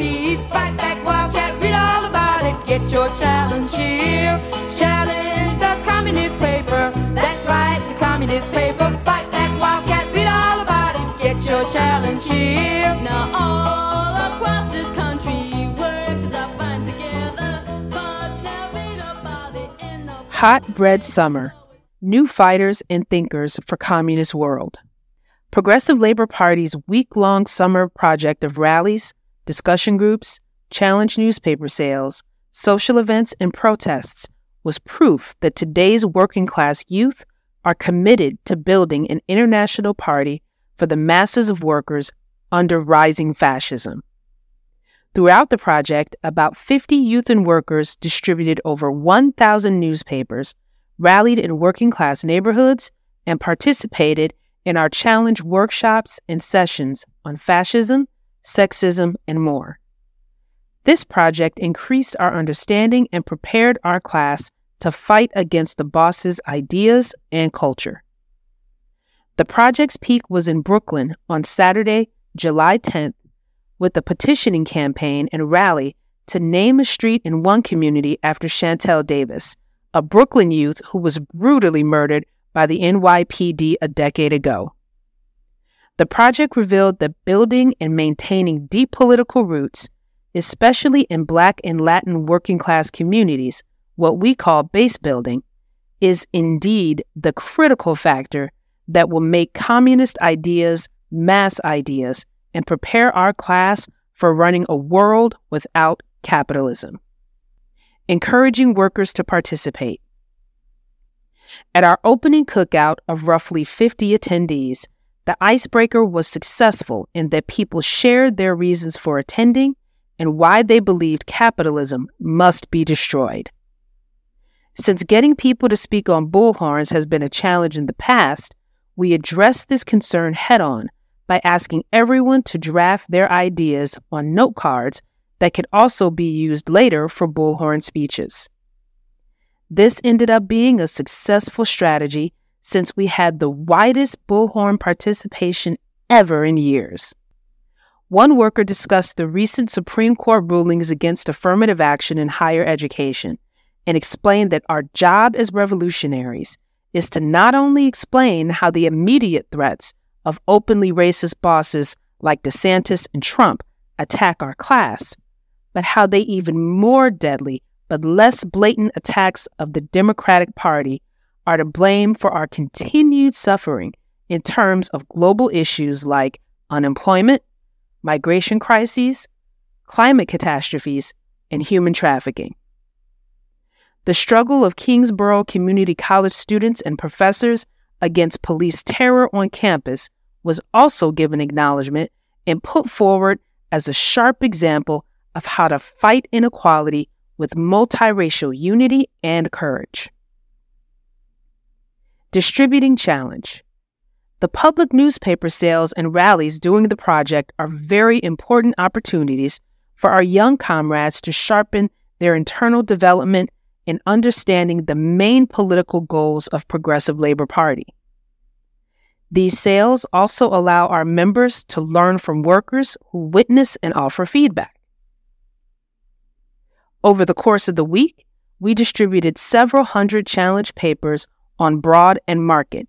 NYP. Fight back, Wildcat, read all about it. Get your challenge here. Challenge the communist paper. That's right, the communist paper. Fight back, Wildcat, read all about it. Get your challenge here. Now all across this country, workers are fine together. But now ain't nobody in the Hot Red Summer New Fighters and Thinkers for Communist World. Progressive Labor Party's week long summer project of rallies, discussion groups, challenge newspaper sales, social events, and protests was proof that today's working class youth are committed to building an international party for the masses of workers under rising fascism. Throughout the project, about 50 youth and workers distributed over 1,000 newspapers, rallied in working class neighborhoods, and participated in our challenge workshops and sessions on fascism, sexism, and more. This project increased our understanding and prepared our class to fight against the boss's ideas and culture. The project's peak was in Brooklyn on Saturday, July 10th, with a petitioning campaign and rally to name a street in one community after Shantel Davis, a Brooklyn youth who was brutally murdered by the NYPD a decade ago. The project revealed that building and maintaining deep political roots, especially in Black and Latin working class communities, what we call base building, is indeed the critical factor that will make communist ideas mass ideas and prepare our class for running a world without capitalism. Encouraging workers to participate. At our opening cookout of roughly 50 attendees, the icebreaker was successful in that people shared their reasons for attending and why they believed capitalism must be destroyed. Since getting people to speak on bullhorns has been a challenge in the past, we addressed this concern head on by asking everyone to draft their ideas on note cards that could also be used later for bullhorn speeches. This ended up being a successful strategy since we had the widest bullhorn participation ever in years. One worker discussed the recent Supreme Court rulings against affirmative action in higher education and explained that our job as revolutionaries is to not only explain how the immediate threats of openly racist bosses like DeSantis and Trump attack our class, but how they even more deadly but less blatant attacks of the Democratic Party are to blame for our continued suffering in terms of global issues like unemployment, migration crises, climate catastrophes, and human trafficking. The struggle of Kingsborough Community College students and professors against police terror on campus was also given acknowledgement and put forward as a sharp example of how to fight inequality with multiracial unity and courage. Distributing Challenge The public newspaper sales and rallies during the project are very important opportunities for our young comrades to sharpen their internal development in understanding the main political goals of Progressive Labor Party. These sales also allow our members to learn from workers who witness and offer feedback. Over the course of the week, we distributed several hundred challenge papers on Broad and Market,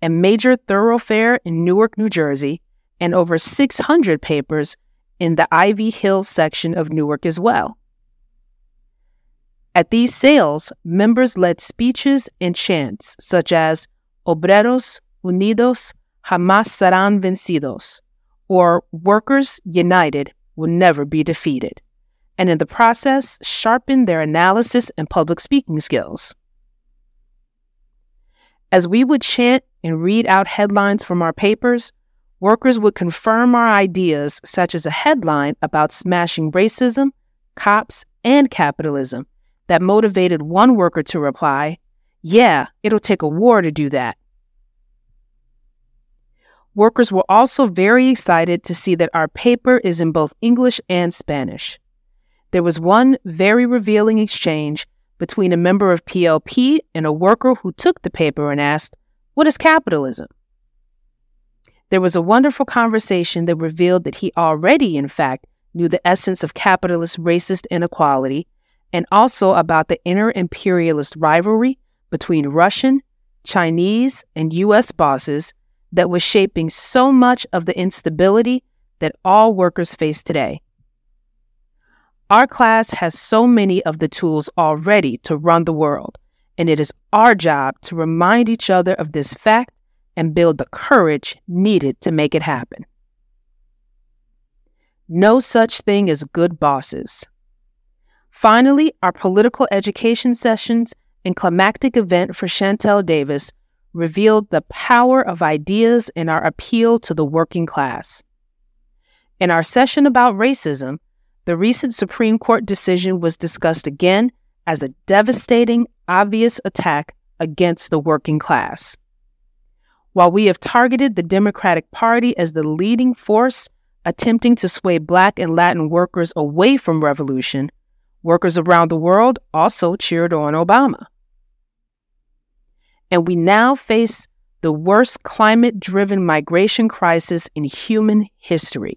a major thoroughfare in Newark, New Jersey, and over 600 papers in the Ivy Hill section of Newark as well. At these sales, members led speeches and chants such as Obreros Unidos jamás serán vencidos, or Workers United will never be defeated and in the process, sharpened their analysis and public speaking skills. As we would chant and read out headlines from our papers, workers would confirm our ideas, such as a headline about smashing racism, cops, and capitalism, that motivated one worker to reply, Yeah, it'll take a war to do that. Workers were also very excited to see that our paper is in both English and Spanish there was one very revealing exchange between a member of PLP and a worker who took the paper and asked, What is capitalism? There was a wonderful conversation that revealed that he already, in fact, knew the essence of capitalist racist inequality and also about the inner imperialist rivalry between Russian, Chinese, and U.S. bosses that was shaping so much of the instability that all workers face today. Our class has so many of the tools already to run the world, and it is our job to remind each other of this fact and build the courage needed to make it happen. No such thing as good bosses. Finally, our political education sessions and climactic event for Shantel Davis revealed the power of ideas in our appeal to the working class. In our session about racism, the recent Supreme Court decision was discussed again as a devastating, obvious attack against the working class. While we have targeted the Democratic Party as the leading force attempting to sway Black and Latin workers away from revolution, workers around the world also cheered on Obama. And we now face the worst climate driven migration crisis in human history.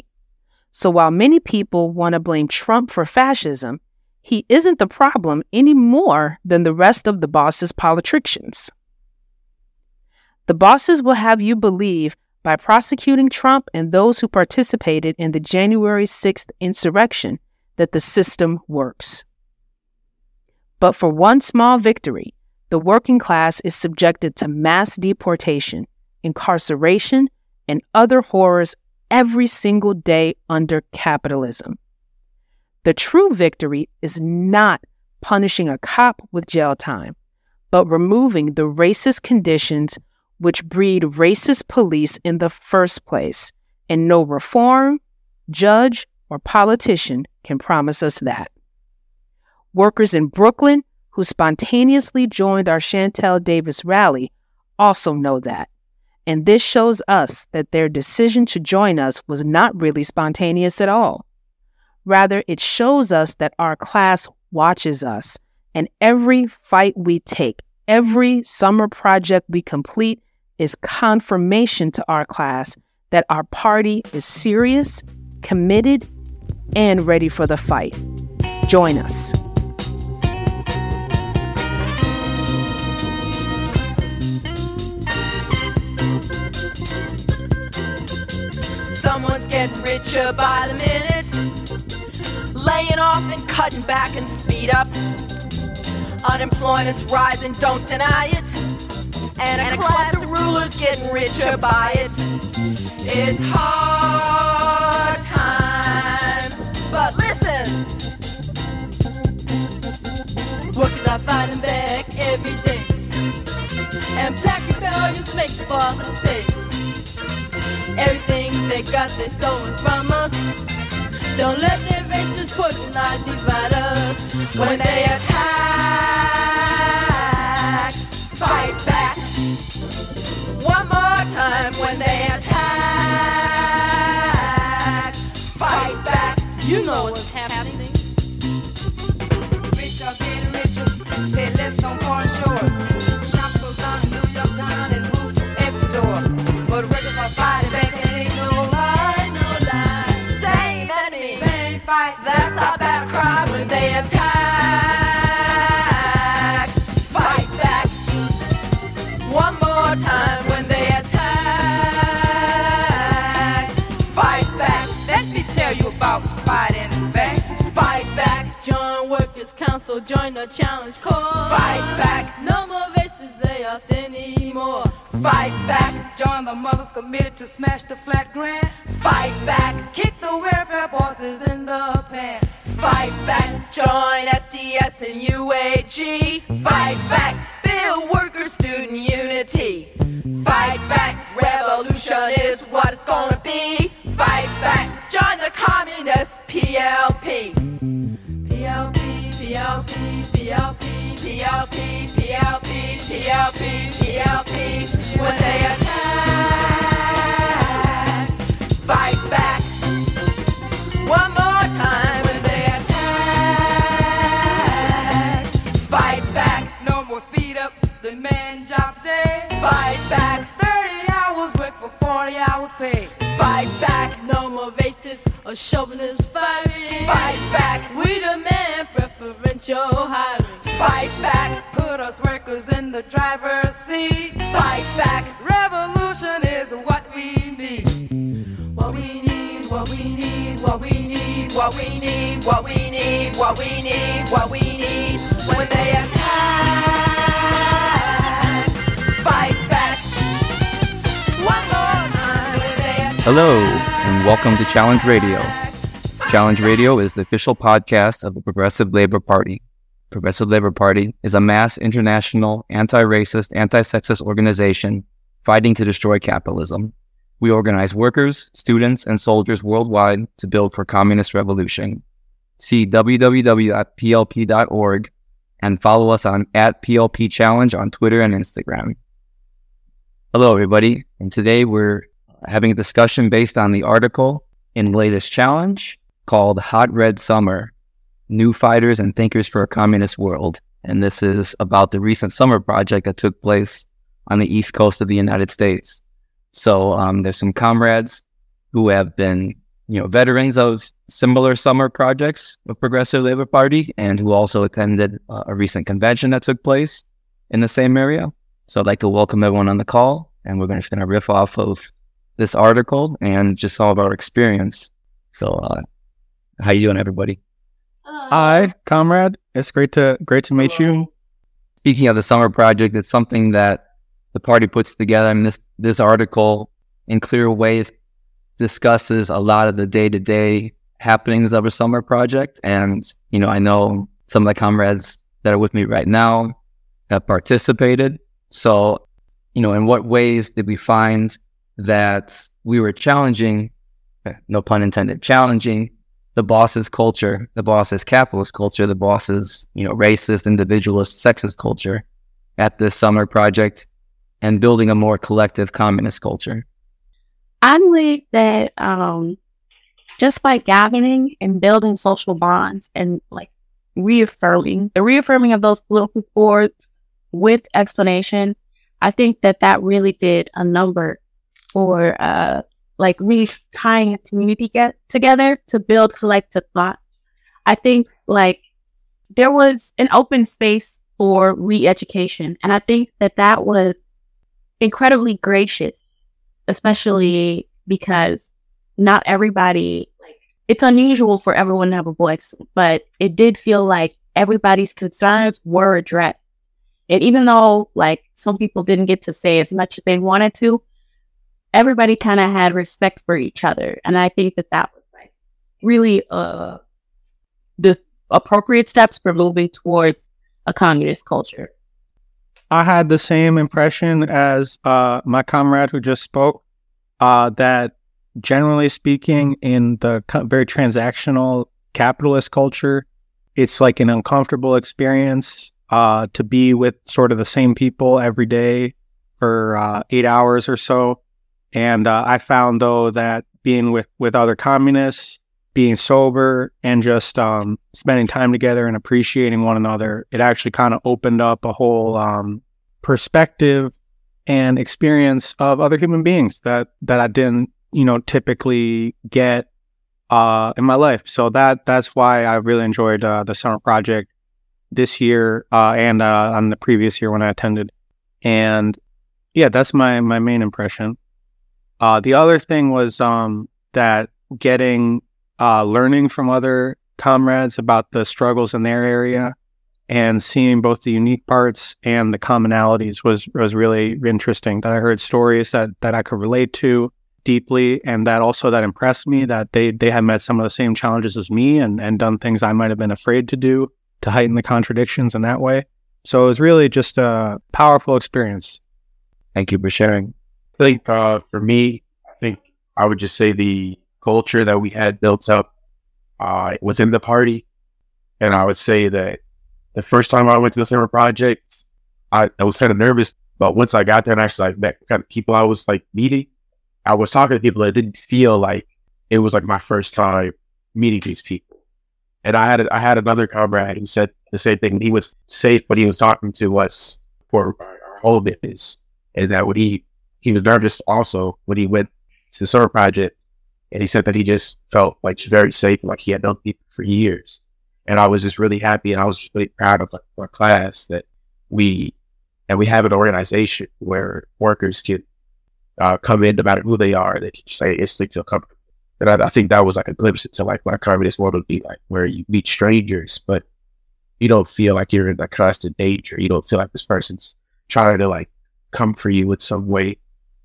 So while many people want to blame Trump for fascism, he isn't the problem any more than the rest of the boss's politicians. The bosses will have you believe by prosecuting Trump and those who participated in the January 6th insurrection that the system works. But for one small victory, the working class is subjected to mass deportation, incarceration, and other horrors every single day under capitalism. The true victory is not punishing a cop with jail time, but removing the racist conditions which breed racist police in the first place, and no reform, judge, or politician can promise us that. Workers in Brooklyn who spontaneously joined our Shantel Davis rally also know that. And this shows us that their decision to join us was not really spontaneous at all. Rather, it shows us that our class watches us, and every fight we take, every summer project we complete is confirmation to our class that our party is serious, committed, and ready for the fight. Join us. Getting richer by the minute. Laying off and cutting back and speed up. Unemployment's rising, don't deny it. And, and a class of rulers getting richer by it. It's hard times, but listen. Workers are fighting back every day. And black rebellions make the bosses pay. Everything they got, they stolen from us. Don't let their poison eyes divide us. When they attack, fight back. One more time when they attack, fight back. You know what's happening. Rich are getting richer, pay less on foreign shores. Shops close down in New York town Council, join the challenge cause. Fight back. No more racist layoffs anymore. Fight back. Join the mothers committed to smash the flat grant. Fight back. Kick the welfare bosses in the pants. Fight back. Join SDS and UAG. Fight back. Build worker student unity. Fight back. Revolution is PLP, PLP, PLP, PLP. When they attack, fight back. One more time. When they attack, fight back. No more speed up. The man jobs say, fight back. 30 hours work for 40 hours pay. Fight back. No more racists or chauvinists firing. Fight back. We demand preferential hiring. Fight back. Put us workers in the driver's seat. Fight back. Revolution is what we need. What we need, what we need, what we need, what we need, what we need, what we need, what we need. When they attack, fight back. One more time when they attack. Hello, and welcome to Challenge Radio. Challenge Radio is the official podcast of the Progressive Labor Party. Progressive Labor Party is a mass international anti-racist, anti-sexist organization fighting to destroy capitalism. We organize workers, students, and soldiers worldwide to build for communist revolution. See www.plp.org and follow us on at PLP Challenge on Twitter and Instagram. Hello, everybody, and today we're having a discussion based on the article in latest challenge called Hot Red Summer New Fighters and Thinkers for a Communist World. And this is about the recent summer project that took place on the east coast of the United States. So um, there's some comrades who have been, you know, veterans of similar summer projects with Progressive Labor Party and who also attended uh, a recent convention that took place in the same area. So I'd like to welcome everyone on the call, and we're just going to riff off of this article and just all of our experience. So, uh, how you doing, everybody? Hi, comrade. It's great to great to meet you. Speaking of the summer project, it's something that the party puts together. I mean, this this article, in clear ways, discusses a lot of the day to day happenings of a summer project. And you know, I know some of the comrades that are with me right now have participated. So, you know, in what ways did we find that we were challenging, eh, no pun intended, challenging the boss's culture, the boss's capitalist culture, the boss's, you know, racist, individualist, sexist culture at this summer project and building a more collective communist culture. I believe that um, just by gathering and building social bonds and like reaffirming the reaffirming of those political cords with explanation, I think that that really did a number for uh, like really tying a community get together to build collective thought. I think like there was an open space for re-education, and I think that that was incredibly gracious especially because not everybody like it's unusual for everyone to have a voice, but it did feel like everybody's concerns were addressed. And even though like some people didn't get to say as much as they wanted to, everybody kind of had respect for each other. And I think that that was like really uh the appropriate steps for moving towards a communist culture. I had the same impression as uh, my comrade who just spoke. Uh, that generally speaking, in the co- very transactional capitalist culture, it's like an uncomfortable experience uh, to be with sort of the same people every day for uh, eight hours or so. And uh, I found though that being with with other communists, being sober, and just um, spending time together and appreciating one another, it actually kind of opened up a whole um, perspective and experience of other human beings that that I didn't, you know, typically get uh, in my life. So that that's why I really enjoyed uh, the summer project this year uh, and uh, on the previous year when I attended. And yeah, that's my my main impression. Uh, the other thing was um, that getting uh, learning from other comrades about the struggles in their area and seeing both the unique parts and the commonalities was was really interesting. That I heard stories that that I could relate to deeply, and that also that impressed me that they they had met some of the same challenges as me and and done things I might have been afraid to do to heighten the contradictions in that way. So it was really just a powerful experience. Thank you for sharing. I think uh, for me, I think I would just say the culture that we had built up uh, within the party, and I would say that the first time I went to the summer project, I, I was kind of nervous, but once I got there and actually like, met kind of people I was like meeting, I was talking to people that didn't feel like it was like my first time meeting these people. And I had I had another comrade who said the same thing. He was safe, but he was talking to us for our whole business, and that when he he was nervous also when he went to the summer project, and he said that he just felt like very safe, like he had known people for years. And I was just really happy, and I was really proud of like, our class that we and we have an organization where workers can uh, come in no matter who they are. They can just say instantly feel comfortable. And I, I think that was like a glimpse into like what a communist world would be like, where you meet strangers, but you don't feel like you're in a constant danger. You don't feel like this person's trying to like come for you in some way.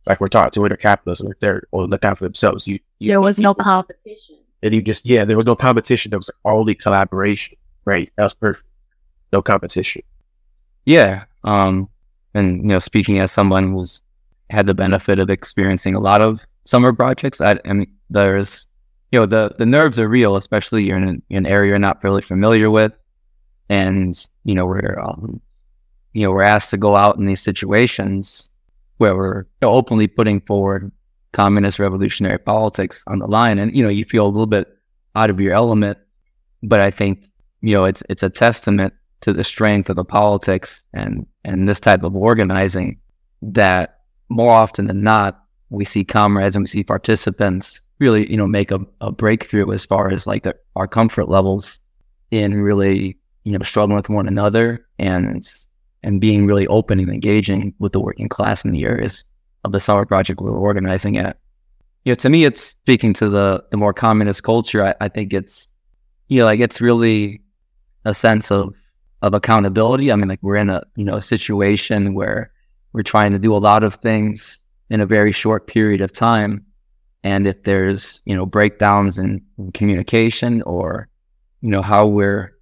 Like we're taught to enter capitalism, like they're or look out for themselves. You, you There was no competition. and you just yeah, there was no competition. There was only collaboration. Right, that was perfect. No competition. Yeah. Um, and you know, speaking as someone who's had the benefit of experiencing a lot of summer projects, I, I mean, there's, you know, the the nerves are real, especially you're in an, an area you're not really familiar with, and you know, we're, um, you know, we're asked to go out in these situations where we're openly putting forward communist revolutionary politics on the line, and you know, you feel a little bit out of your element, but I think you know, it's it's a testament to the strength of the politics and and this type of organizing that more often than not we see comrades and we see participants really you know make a, a breakthrough as far as like the, our comfort levels in really you know struggling with one another and and being really open and engaging with the working class in the areas of the summer project we we're organizing at you know to me it's speaking to the the more communist culture I, I think it's you know like it's really a sense of of accountability. I mean, like we're in a you know a situation where we're trying to do a lot of things in a very short period of time, and if there's you know breakdowns in, in communication or you know how we're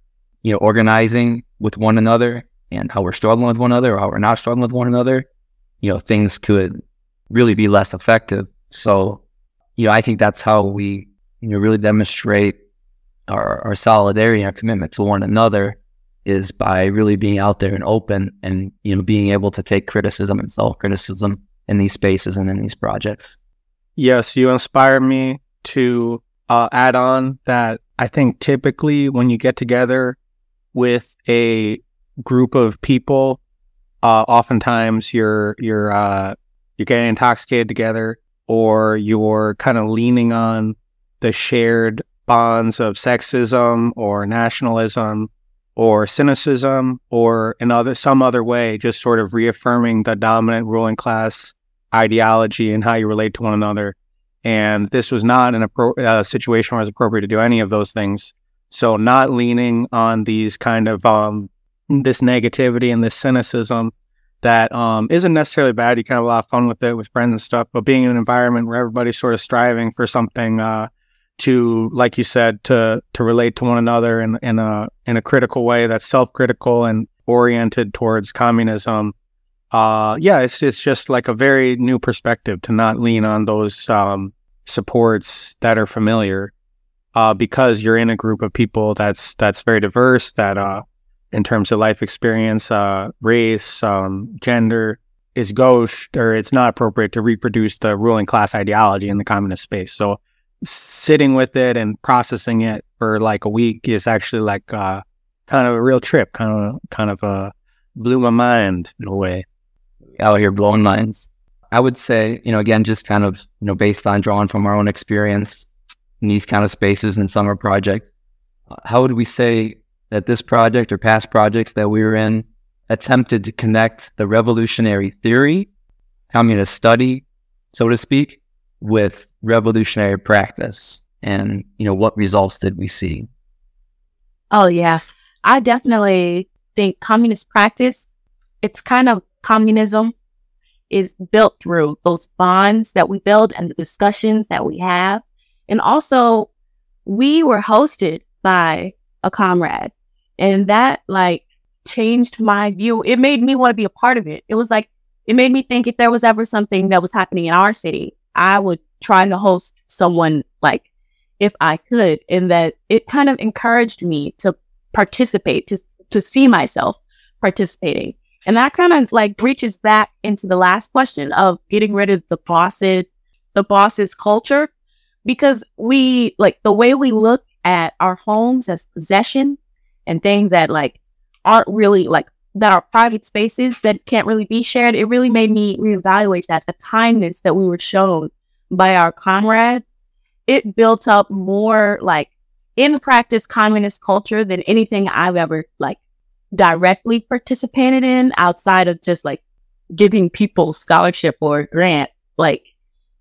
you know organizing with one another and how we're struggling with one another or how we're not struggling with one another, you know things could really be less effective. So, you know, I think that's how we you know really demonstrate our, our solidarity our commitment to one another is by really being out there and open and you know being able to take criticism and self-criticism in these spaces and in these projects Yes, you inspire me to uh, add on that I think typically when you get together with a group of people, uh, oftentimes you're you're uh, you're getting intoxicated together, or you're kind of leaning on the shared bonds of sexism or nationalism or cynicism or in other some other way, just sort of reaffirming the dominant ruling class ideology and how you relate to one another. And this was not an appro- uh, situation where it was appropriate to do any of those things. So, not leaning on these kind of um, this negativity and this cynicism that um, isn't necessarily bad. You can have a lot of fun with it with friends and stuff, but being in an environment where everybody's sort of striving for something uh, to, like you said, to to relate to one another in in a in a critical way that's self critical and oriented towards communism. Uh, yeah, it's it's just like a very new perspective to not lean on those um, supports that are familiar, uh, because you're in a group of people that's that's very diverse. That uh, in terms of life experience, uh, race, um, gender is gauche or it's not appropriate to reproduce the ruling class ideology in the communist space. So sitting with it and processing it for like a week is actually like uh, kind of a real trip. Kind of kind of uh, blew my mind in a way. out here blowing minds i would say you know again just kind of you know based on drawing from our own experience in these kind of spaces and summer project uh, how would we say that this project or past projects that we were in attempted to connect the revolutionary theory communist study so to speak with revolutionary practice and you know what results did we see Oh yeah. I definitely think communist practice, it's kind of communism is built through those bonds that we build and the discussions that we have. And also we were hosted by a comrade and that like changed my view. It made me want to be a part of it. It was like, it made me think if there was ever something that was happening in our city, I would try to host someone like if I could. And that it kind of encouraged me to participate, to, to see myself participating. And that kind of like reaches back into the last question of getting rid of the bosses, the bosses culture, because we like the way we look at our homes as possessions and things that like aren't really like that are private spaces that can't really be shared. It really made me reevaluate that the kindness that we were shown by our comrades, it built up more like in practice communist culture than anything I've ever like directly participated in outside of just like giving people scholarship or grants. Like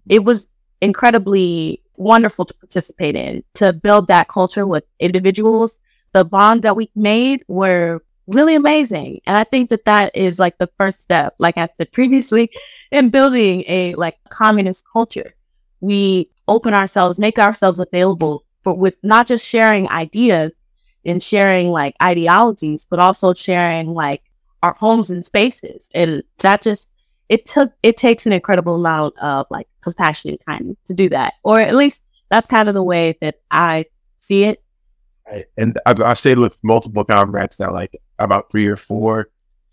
it was incredibly wonderful to participate in to build that culture with individuals. The bond that we made were really amazing. And I think that that is like the first step, like I said previously, in building a like communist culture. We open ourselves, make ourselves available for with not just sharing ideas and sharing like ideologies, but also sharing like our homes and spaces. And that just it took it takes an incredible amount of like compassion and kindness to do that. Or at least that's kind of the way that I see it. Right. And I've, I've stayed with multiple comrades now, like about three or four,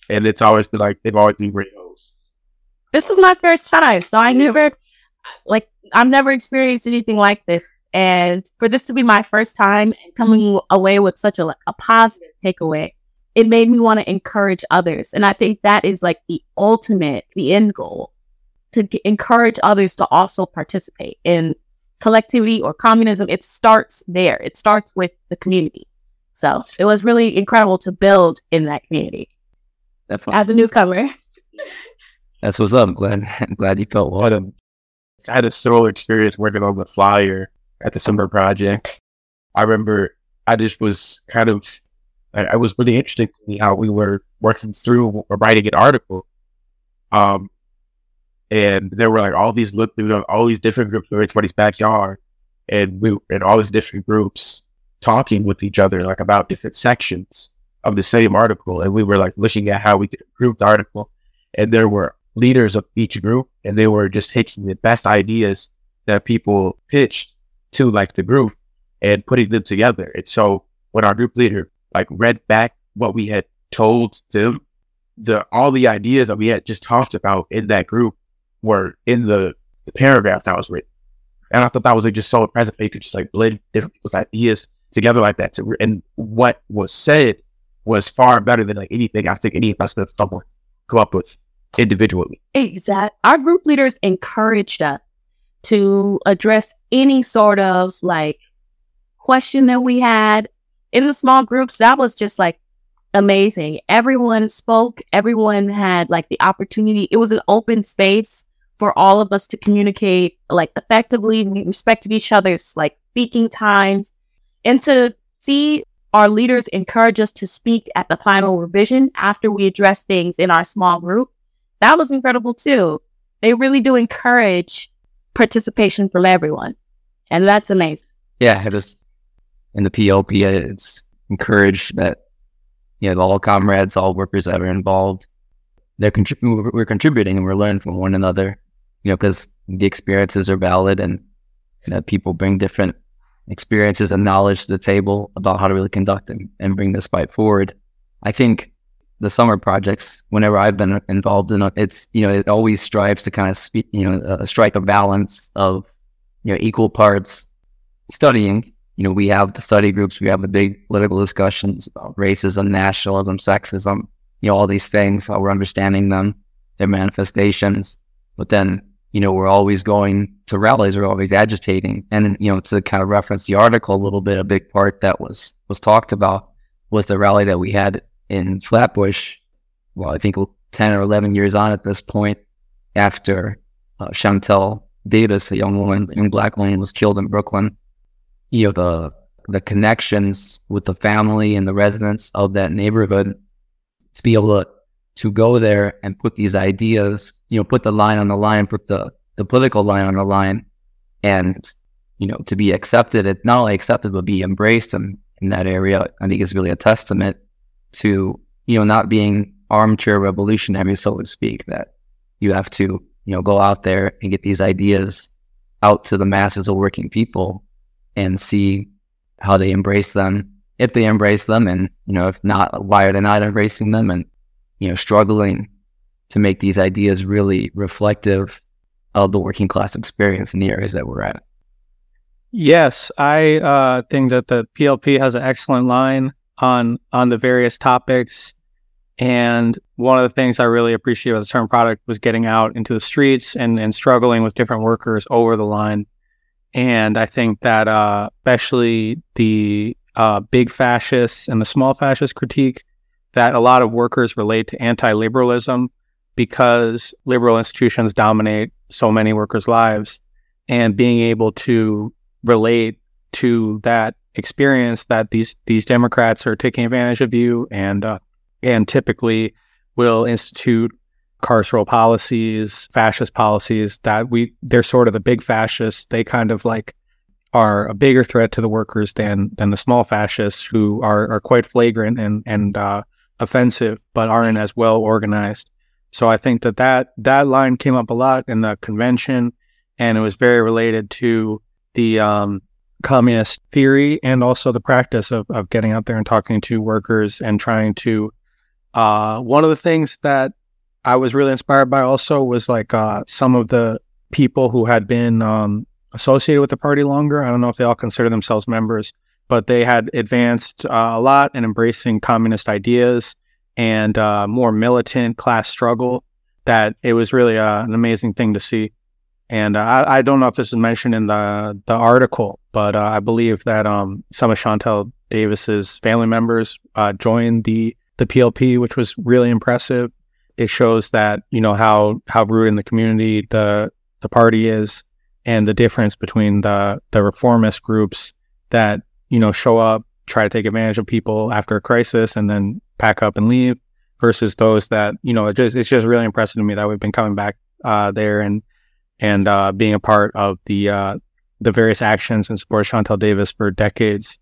and it's always been like they've always been great hosts. This is my first time, so I never like I've never experienced anything like this. And for this to be my first time and coming away with such a, a positive takeaway, it made me want to encourage others. And I think that is like the ultimate, the end goal to encourage others to also participate in collectivity or communism. It starts there, it starts with the community. So it was really incredible to build in that community Definitely. as a newcomer. That's what's up. I'm glad, I'm glad you felt What welcome. a, I had a similar experience working on the flyer at the summer project. I remember I just was kind of, I, I was really interested to me how we were working through or writing an article. Um, and there were like all these look, were all these different groups of everybody's backyard, and we and all these different groups talking with each other like about different sections of the same article, and we were like looking at how we could improve the article, and there were leaders of each group, and they were just taking the best ideas that people pitched to like the group and putting them together. And so when our group leader like read back what we had told them, the all the ideas that we had just talked about in that group were in the, the paragraph that was written. And I thought that was like just so impressive. You could just like blend different people's ideas together like that. To, and what was said was far better than like anything I think any of us could have come up with individually. Exactly. Our group leaders encouraged us to address any sort of like question that we had in the small groups. That was just like amazing. Everyone spoke, everyone had like the opportunity. It was an open space for all of us to communicate like effectively. We respected each other's like speaking times and to see our leaders encourage us to speak at the final revision after we address things in our small group. That was incredible too. They really do encourage participation from everyone. And that's amazing. Yeah, it is in the PLP. It's encouraged that you know all comrades, all workers that are involved, they're contrib- we're- we're contributing and we're learning from one another. You know, because the experiences are valid and you know, people bring different experiences and knowledge to the table about how to really conduct and, and bring this fight forward. I think the summer projects, whenever I've been involved in it, it's, you know, it always strives to kind of speak, you know, uh, strike a balance of, you know, equal parts studying. You know, we have the study groups, we have the big political discussions about racism, nationalism, sexism, you know, all these things, how we're understanding them, their manifestations. But then, you know, we're always going to rallies, we're always agitating. And, you know, to kind of reference the article a little bit, a big part that was, was talked about was the rally that we had in Flatbush. Well, I think 10 or 11 years on at this point after uh, Shantel Davis, a young woman, young black woman was killed in Brooklyn. You know, the, the connections with the family and the residents of that neighborhood to be able to, to go there and put these ideas, you know, put the line on the line, put the, the political line on the line and, you know, to be accepted, it not only accepted, but be embraced in, in that area, I think is really a testament to, you know, not being armchair revolutionary, so to speak, that you have to, you know, go out there and get these ideas out to the masses of working people and see how they embrace them, if they embrace them, and, you know, if not, why are they not embracing them and, you know, struggling to make these ideas really reflective of the working class experience in the areas that we're at. Yes, I uh, think that the PLP has an excellent line on on the various topics. And one of the things I really appreciate about the term product was getting out into the streets and, and struggling with different workers over the line. And I think that uh, especially the uh, big fascists and the small fascist critique that a lot of workers relate to anti-liberalism because liberal institutions dominate so many workers' lives, and being able to relate to that experience that these these Democrats are taking advantage of you and uh, and typically will institute carceral policies, fascist policies that we they're sort of the big fascists. They kind of like are a bigger threat to the workers than than the small fascists who are are quite flagrant and and uh, offensive, but aren't as well organized. So I think that that that line came up a lot in the convention, and it was very related to the um, communist theory and also the practice of of getting out there and talking to workers and trying to. Uh, one of the things that I was really inspired by also was like uh, some of the people who had been um, associated with the party longer. I don't know if they all consider themselves members, but they had advanced uh, a lot in embracing communist ideas and uh, more militant class struggle. That it was really uh, an amazing thing to see. And uh, I, I, don't know if this is mentioned in the the article, but uh, I believe that um, some of Shantel Davis's family members uh, joined the the PLP, which was really impressive. It shows that you know how how rooted in the community the the party is, and the difference between the the reformist groups that you know show up, try to take advantage of people after a crisis, and then pack up and leave, versus those that you know it just it's just really impressive to me that we've been coming back uh, there and and uh, being a part of the uh, the various actions in support Shantel Davis for decades.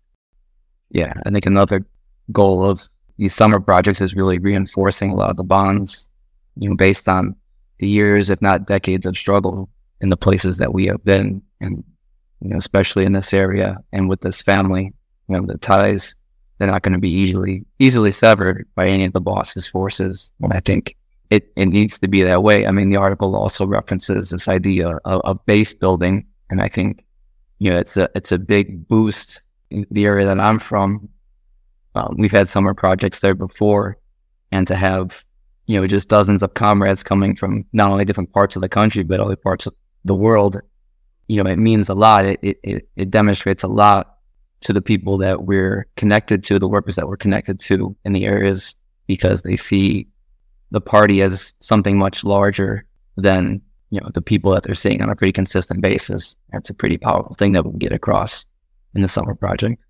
Yeah, I think another goal of these summer projects is really reinforcing a lot of the bonds, you know, based on the years, if not decades, of struggle in the places that we have been, and you know, especially in this area and with this family. You know, the ties they're not going to be easily easily severed by any of the boss's forces. And I think it, it needs to be that way. I mean, the article also references this idea of, of base building, and I think you know it's a it's a big boost in the area that I'm from. Um, we've had summer projects there before, and to have you know just dozens of comrades coming from not only different parts of the country but other parts of the world, you know, it means a lot. It it it demonstrates a lot to the people that we're connected to, the workers that we're connected to in the areas, because they see the party as something much larger than you know the people that they're seeing on a pretty consistent basis. That's a pretty powerful thing that we get across in the summer project.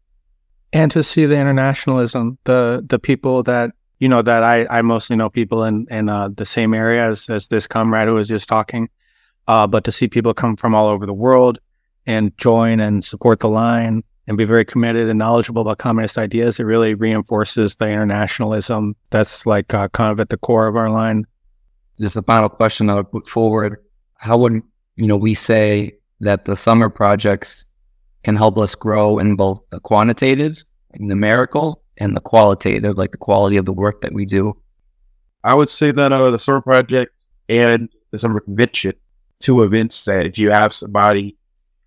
And to see the internationalism, the the people that you know that I, I mostly know people in in uh, the same area as, as this comrade who was just talking, uh, but to see people come from all over the world and join and support the line and be very committed and knowledgeable about communist ideas, it really reinforces the internationalism that's like uh, kind of at the core of our line. Just a final question I would put forward: How would you know we say that the summer projects can help us grow in both the quantitative, numerical, and the qualitative, like the quality of the work that we do? I would say that uh, the summer project and the summer convention, two events that if you have somebody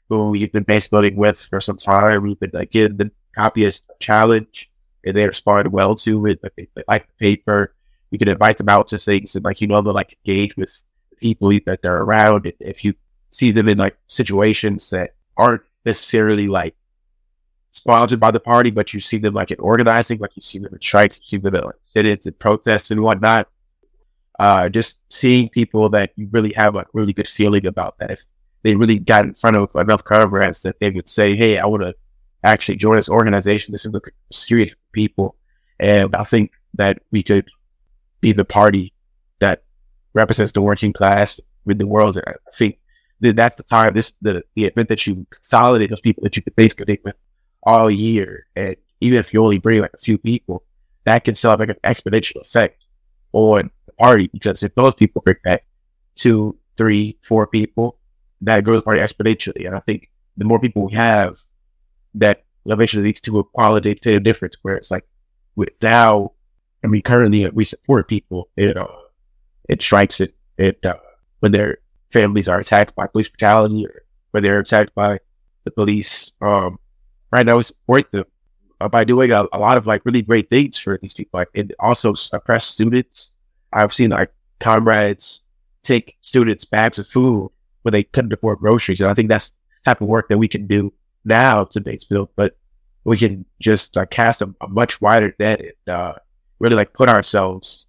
who you've been base building with for some time. You've been like giving the copyist challenge and they respond well to it. Like they, they like the paper. You can invite them out to things and like you know they'll like engage with people that they're around. And if you see them in like situations that aren't necessarily like sponsored by the party, but you see them like in organizing, like you see them in strikes, you see them in like sit-ins and protests and whatnot. Uh, just seeing people that you really have a really good feeling about that. If they really got in front of enough comrades that they would say, "Hey, I want to actually join this organization. This is a serious people, and I think that we could be the party that represents the working class with the world." And I think that that's the time. This the the event that you consolidate those people that you could basically with all year, and even if you only bring like a few people, that can still have like an exponential effect on the party because if those people bring back two, three, four people, that grows party exponentially. And I think the more people we have, that eventually leads to a qualitative difference where it's like with now, I mean, currently we support people. you know, it strikes it it uh, when their families are attacked by police brutality or when they're attacked by the police. Um, right now we support them uh, by doing a, a, lot of like really great things for these people. Like, and also oppress students. I've seen like comrades take students bags of food when they couldn't afford groceries. And I think that's type of work that we can do now to base build, but we can just uh, cast a, a, much wider net and uh, really like put ourselves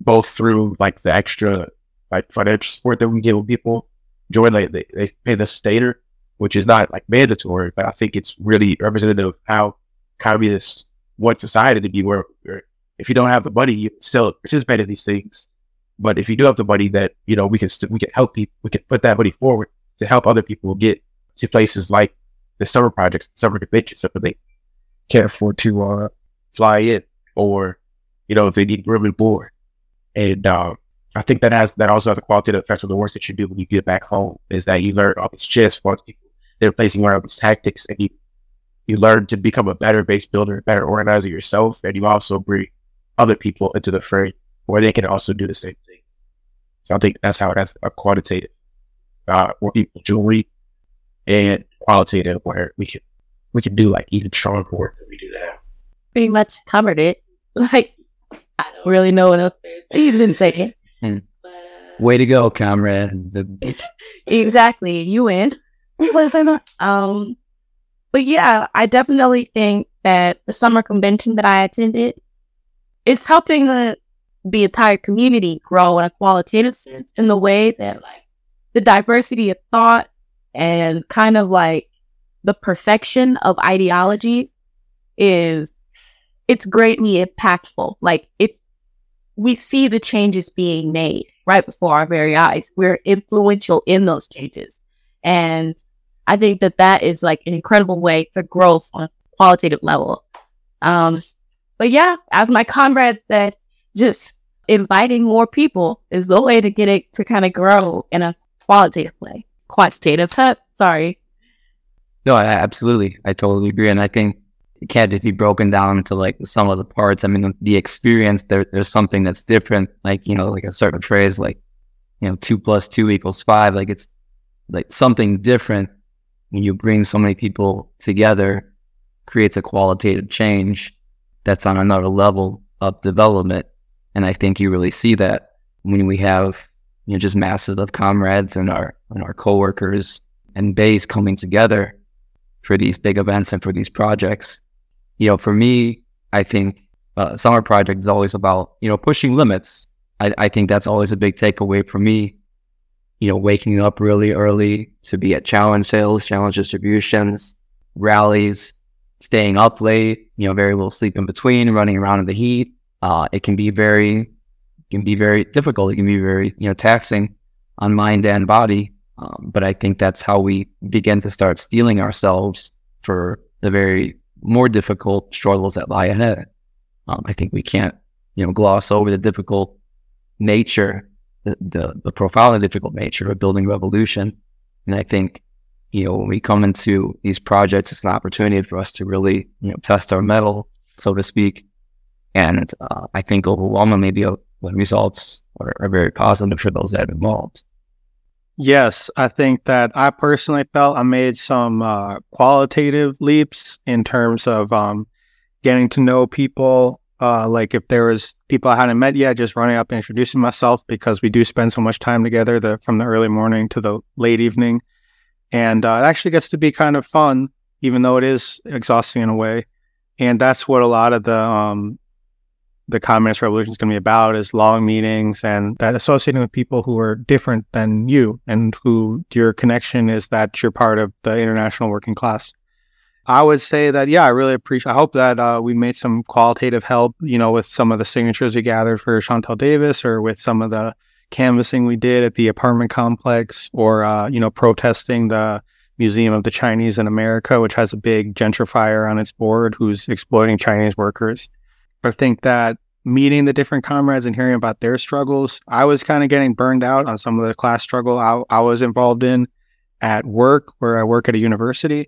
both through like the extra like financial support that we give people. Join like they, they pay the stater, which is not like mandatory, but I think it's really representative of how communists want society to be where, where if you don't have the money, you still participate in these things. But if you do have the money that, you know, we can st- we can help people, we can put that money forward to help other people get to places like the summer projects, summer conventions, so they can't afford to uh, fly in or, you know, if they need room and board. And uh, I think that has that also has a qualitative effect on the work that you do when you get back home is that you learn all these shifts once people they're placing around these tactics and you you learn to become a better base builder, better organizer yourself, and you also bring other people into the fray where they can also do the same thing. So I think that's how that's a quantitative, uh, where people jewelry and qualitative where we can we can do like even stronger work than we do now. Pretty much covered it. Like, I don't really know what else. You didn't say it. Hmm. But, uh, Way to go, comrade. The, exactly. You win. um, but yeah, I definitely think that the summer convention that I attended, it's helping the, the entire community grow in a qualitative sense in the way that like the diversity of thought and kind of like the perfection of ideologies is it's greatly impactful. Like it's we see the changes being made right before our very eyes. We're influential in those changes. And I think that that is like an incredible way for growth on a qualitative level. Um, but yeah, as my comrade said, just inviting more people is the way to get it to kind of grow in a qualitative way. Quantitative, sorry. no, I, absolutely. I totally agree. And I think it can't just be broken down into like sum of the parts. I mean, the experience, there, there's something that's different. Like, you know, like a certain phrase, like, you know, two plus two equals five. Like it's like something different when you bring so many people together creates a qualitative change that's on another level of development. And I think you really see that when we have, you know, just masses of comrades and our, and our coworkers and base coming together for these big events and for these projects. You know, for me, I think uh, summer project is always about, you know, pushing limits. I, I think that's always a big takeaway for me. You know, waking up really early to be at challenge sales, challenge distributions, rallies, staying up late, you know, very little sleep in between, running around in the heat. Uh, it can be very, can be very difficult. It can be very, you know, taxing on mind and body. Um, but I think that's how we begin to start steeling ourselves for the very more difficult struggles that lie ahead. Um, I think we can't, you know, gloss over the difficult nature, the, the, the profoundly difficult nature of building revolution. And I think, you know, when we come into these projects, it's an opportunity for us to really, you know, test our mettle, so to speak. And uh, I think overwhelmingly the, results are, are very positive for those that involved. Yes, I think that I personally felt I made some uh, qualitative leaps in terms of um, getting to know people. Uh, like if there was people I hadn't met yet, just running up and introducing myself because we do spend so much time together, the, from the early morning to the late evening, and uh, it actually gets to be kind of fun, even though it is exhausting in a way. And that's what a lot of the um, the communist revolution is going to be about is long meetings and that associating with people who are different than you and who your connection is that you're part of the international working class. I would say that, yeah, I really appreciate, I hope that uh, we made some qualitative help, you know, with some of the signatures we gathered for Shantel Davis or with some of the canvassing we did at the apartment complex or, uh, you know, protesting the Museum of the Chinese in America, which has a big gentrifier on its board who's exploiting Chinese workers. I think that meeting the different comrades and hearing about their struggles, I was kind of getting burned out on some of the class struggle I, I was involved in at work, where I work at a university.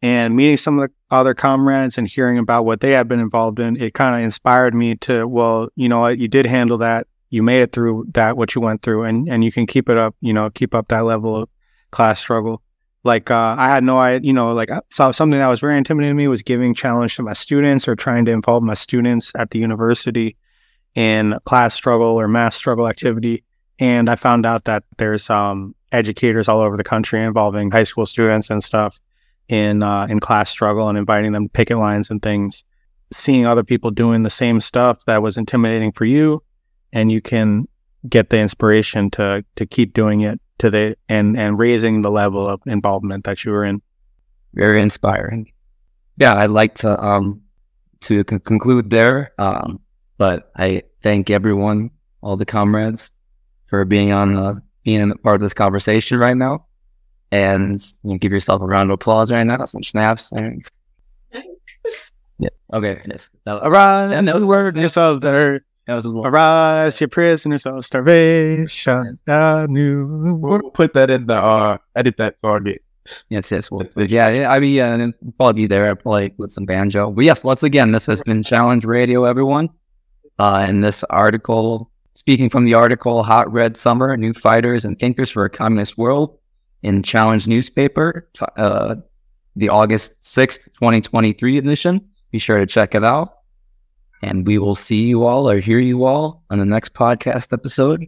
And meeting some of the other comrades and hearing about what they had been involved in, it kind of inspired me to, well, you know what, you did handle that. You made it through that, what you went through, and, and you can keep it up, you know, keep up that level of class struggle like uh, I had no i you know, like so something that was very intimidating to me was giving challenge to my students or trying to involve my students at the university in class struggle or mass struggle activity. And I found out that there's um, educators all over the country involving high school students and stuff in uh, in class struggle and inviting them to picket lines and things. seeing other people doing the same stuff that was intimidating for you, and you can get the inspiration to to keep doing it to the and and raising the level of involvement that you were in. very inspiring. Yeah, I'd like to um to con- conclude there. Um, but I thank everyone, all the comrades, for being on uh, being a part of this conversation right now. And you know, give yourself a round of applause right now. Some snaps. And... Yeah. Okay. Yes. That was, Arise, that was word. yourself there. That was a little. Arise, your prisoners of starvation. The new. We'll put that in the uh edit that song in. Yes, yes. Well, yeah, yeah, I mean, uh, probably be there. Play with some banjo. But yes, once again, this has been Challenge Radio, everyone. Uh, and this article, speaking from the article, Hot Red Summer, New Fighters and Thinkers for a Communist World in Challenge newspaper, uh, the August 6th, 2023 edition. Be sure to check it out. And we will see you all or hear you all on the next podcast episode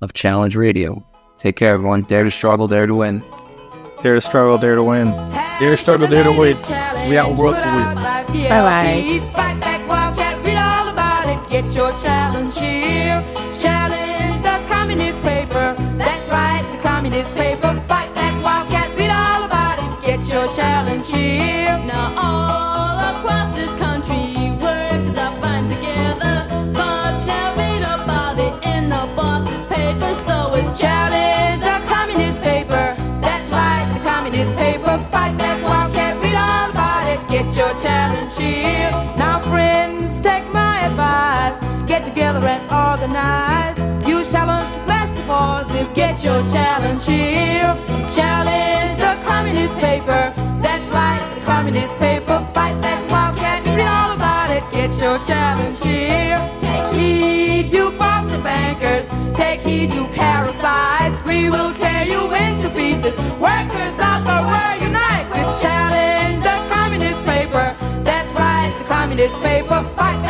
of Challenge Radio. Take care, everyone. Dare to struggle, dare to win. Dare to struggle, dare to win. Dare to struggle, dare to win. We out world to win. Bye-bye. Fight Use challenge to smash the bosses. Get your challenge here. Challenge the communist paper. That's right, the communist paper. Fight back, Wildcat, read all about it. Get your challenge here. Take heed, you Boston bankers. Take heed, you parasites. We will tear you into pieces. Workers of the world unite. We challenge the communist paper. That's right, the communist paper. Fight